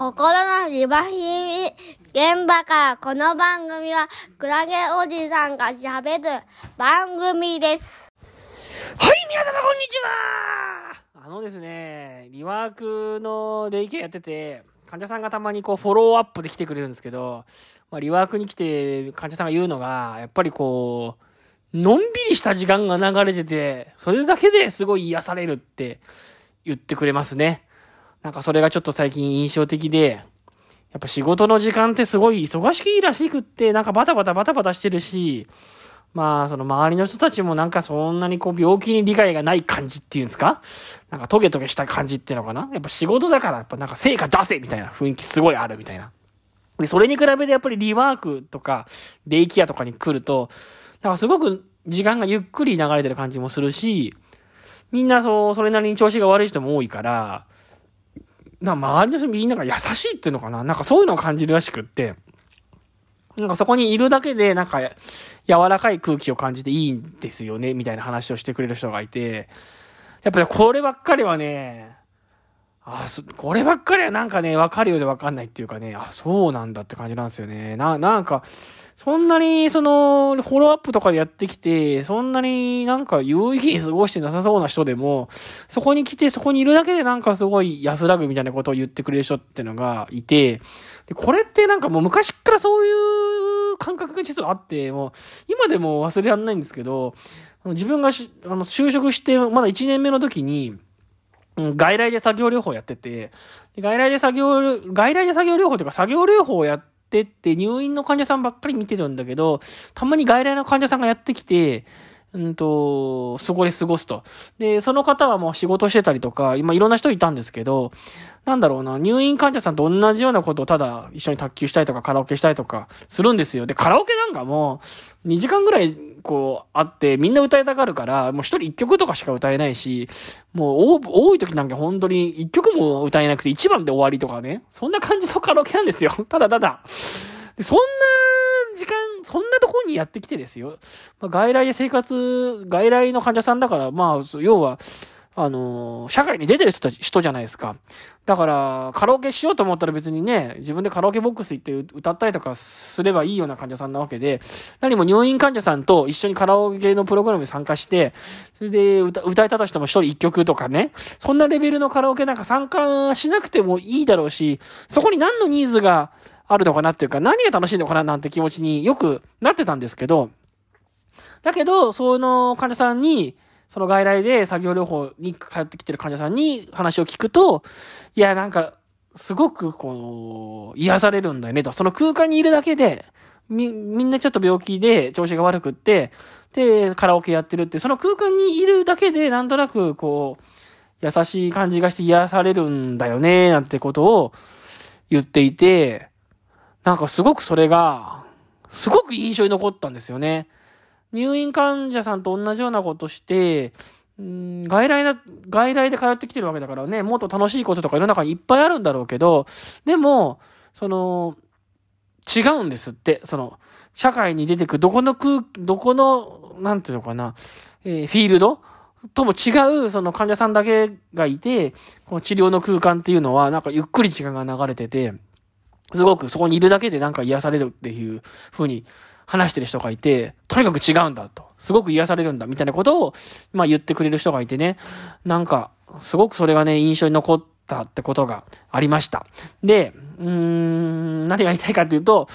心のリバヒミ現場からこの番組はクラゲおじさんが喋る番組です。はい、皆様こんにちはあのですね、リワークのデイケアやってて、患者さんがたまにこうフォローアップで来てくれるんですけど、まあ、リワークに来て患者さんが言うのが、やっぱりこう、のんびりした時間が流れてて、それだけですごい癒されるって言ってくれますね。なんかそれがちょっと最近印象的で、やっぱ仕事の時間ってすごい忙しいらしくって、なんかバタバタバタバタしてるし、まあ、その周りの人たちもなんかそんなにこう病気に理解がない感じっていうんですか？なんかトゲトゲした感じっていうのかな？やっぱ仕事だからやっぱなんか成果出せみたいな雰囲気すごいあるみたいな。で、それに比べてやっぱりリワークとかデイケアとかに来ると、なんかすごく時間がゆっくり流れてる感じもするし、みんなそう、それなりに調子が悪い人も多いから、な周りの人みんなが優しいっていうのかな？なんかそういうのを感じるらしくって、なんかそこにいるだけで、なんか柔らかい空気を感じていいんですよね、みたいな話をしてくれる人がいて、やっぱりこればっかりはね、あそ、こればっかりはなんかね、わかるようでわかんないっていうかね、あ、そうなんだって感じなんですよね。な、なんか、そんなに、その、フォローアップとかでやってきて、そんなになんか有意義に過ごしてなさそうな人でも、そこに来て、そこにいるだけでなんかすごい安らぐみたいなことを言ってくれる人ってのがいて、で、これってなんかもう昔からそういう感覚が実はあって、もう、今でも忘れられないんですけど、自分がしあの就職して、まだ1年目の時に、外来で作業療法やってて、外来で作業、外来で作業療法というか作業療法をやってって入院の患者さんばっかり見てるんだけど、たまに外来の患者さんがやってきて、うんと、そこで過ごすと。で、その方はもう仕事してたりとか、今いろんな人いたんですけど、なんだろうな、入院患者さんと同じようなことをただ一緒に卓球したりとかカラオケしたりとかするんですよ。で、カラオケなんかもう2時間ぐらいこうあってみんな歌いたがるから、もう一人一曲とかしか歌えないし、もう多い時なんか本当に一曲も歌えなくて一番で終わりとかね。そんな感じのカラオケなんですよ。ただただ。そんな時間、そんなとこにやってきてですよ。まあ、外来で生活、外来の患者さんだから、まあ、要は、あのー社会に出てる人、人じゃないですか。だから、カラオケしようと思ったら別にね、自分でカラオケボックス行って歌ったりとかすればいいような患者さんなわけで、何も入院患者さんと一緒にカラオケのプログラムに参加して、それで歌歌えたとしても一人一曲とかね、そんなレベルのカラオケなんか参加しなくてもいいだろうし、そこに何のニーズがあるのかなっていうか、何が楽しいのかななんて気持ちによくなってたんですけど、だけど、その患者さんに、その外来で作業療法に通ってきてる患者さんに話を聞くと、いや、なんか、すごくこう、癒されるんだよねと。その空間にいるだけで、み、みんなちょっと病気で調子が悪くって、で、カラオケやってるって、その空間にいるだけで、なんとなくこう、優しい感じがして癒されるんだよね、なんてことを言っていて、なんかすごくそれが、すごく印象に残ったんですよね。入院患者さんと同じようなことして、うん外来だ、外来で通ってきてるわけだからね、もっと楽しいこととか世の中にいっぱいあるんだろうけど、でも、その、違うんですって、その、社会に出てくどこの空、どこの、なんていうのかな、えーフィールド？とも違う、その患者さんだけがいて、この治療の空間っていうのは、なんかゆっくり時間が流れてて、すごくそこにいるだけでなんか癒されるっていう風に話してる人がいて、とにかく違うんだと。すごく癒されるんだみたいなことを、まあ言ってくれる人がいてね。なんか、すごくそれがね、印象に残ったってことがありました。で、うーん、何が言いたいかっていうと、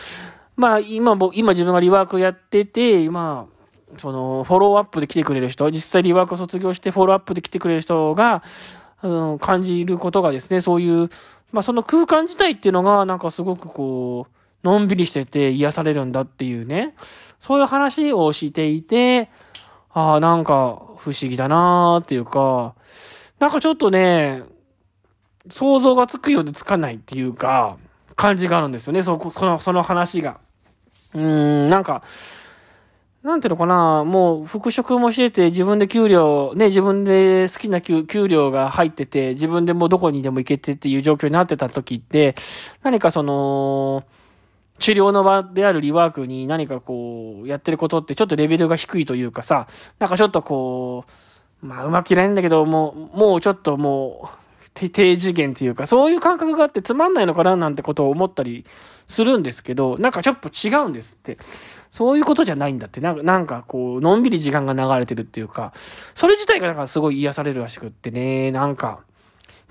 まあ今僕、今自分がリワークやってて、まあ、その、フォローアップで来てくれる人、実際リワークを卒業してフォローアップで来てくれる人が、うん、感じることがですね、そういう、まあその空間自体っていうのが、なんかすごくこう、のんびりしてて癒されるんだっていうね、そういう話をしていて、ああ、なんか不思議だなーっていうか、なんかちょっとね、想像がつくようでつかないっていうか、感じがあるんですよね、そ、その、その話が。うーん、なんか、なんていうのかな、もう復職もしてて、自分で給料、ね、自分で好きな給給料が入ってて、自分でもうどこにでも行けてっていう状況になってた時って、何かその、治療の場であるリワークに何かこう、やってることってちょっとレベルが低いというかさ、なんかちょっとこう、まあ、うまくいないんだけど、もう、もうちょっともう、低次元っていうか、そういう感覚があってつまんないのかななんてことを思ったりするんですけど、なんかちょっと違うんですって。そういうことじゃないんだって。なんか、なんかこう、のんびり時間が流れてるっていうか、それ自体がなんかすごい癒されるらしくってね、なんか、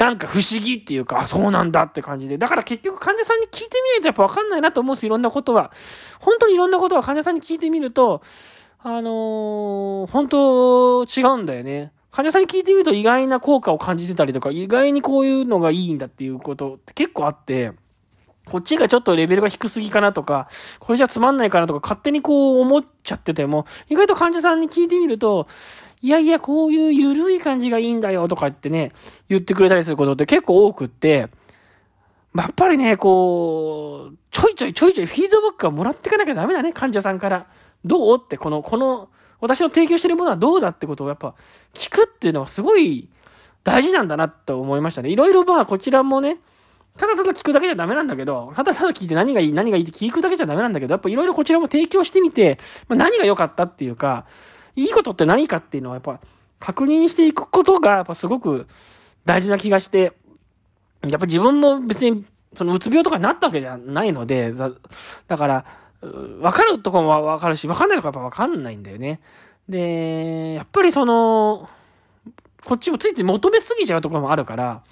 なんか不思議っていうか、あ、そうなんだって感じで。だから結局患者さんに聞いてみないとやっぱわかんないなと思うんです、いろんなことは。本当にいろんなことは患者さんに聞いてみると、あのー、本当違うんだよね。患者さんに聞いてみると意外な効果を感じてたりとか、意外にこういうのがいいんだっていうことって結構あって、こっちがちょっとレベルが低すぎかなとか、これじゃつまんないかなとか、勝手にこう思っちゃってても、意外と患者さんに聞いてみると、いやいや、こういう緩い感じがいいんだよとかってね、言ってくれたりすることって結構多くって、やっぱりね、こう、ちょいちょいちょいちょいフィードバックはもらっていかなきゃダメだね、患者さんから。どうって、この、この、私の提供してるものはどうだってことをやっぱ聞くっていうのはすごい大事なんだなと思いましたね。いろいろまあこちらもね、ただただ聞くだけじゃダメなんだけど、ただただ聞いて何がいい、何がいいって聞くだけじゃダメなんだけど、やっぱいろいろこちらも提供してみて、まあ、何が良かったっていうか、いいことって何かっていうのはやっぱ確認していくことがやっぱすごく大事な気がして、やっぱ自分も別にそのうつ病とかになったわけじゃないので、だから、わかるとこもわかるし、わかんないとこやっぱわかんないんだよね。で、やっぱりその、こっちもついつい求めすぎちゃうところもあるから、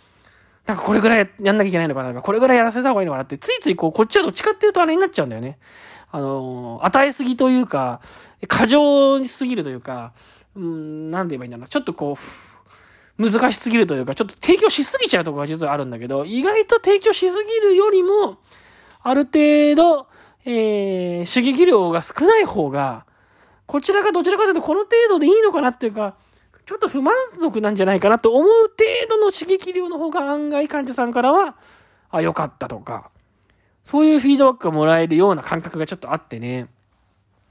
なんかこれぐらいやんなきゃいけないのかなとか、これぐらいやらせた方がいいのかなって、ついついこう、こっちはどっちかっていうとあれになっちゃうんだよね。あの、与えすぎというか、過剰にすぎるというか、うん、なんで言えばいいんだろうな。ちょっとこう、難しすぎるというか、ちょっと提供しすぎちゃうとこが実はあるんだけど、意外と提供しすぎるよりも、ある程度、えー、刺激量が少ない方が、こちらがどちらかというとこの程度でいいのかなっていうか、ちょっと不満足なんじゃないかなと思う程度の刺激量の方が案外患者さんからは、あ、良かったとか、そういうフィードバックがもらえるような感覚がちょっとあってね。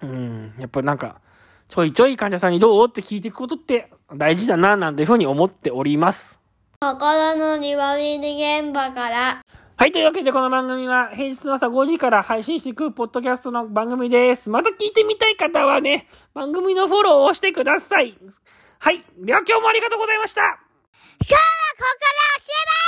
うん、やっぱなんか、ちょいちょい患者さんにどうって聞いていくことって大事だな、なんていうふうに思っております。心の庭見現場から。はい。というわけで、この番組は平日の朝5時から配信していくポッドキャストの番組です。また聞いてみたい方はね、番組のフォローをしてください。はい。では今日もありがとうございました。今日はここからおしまい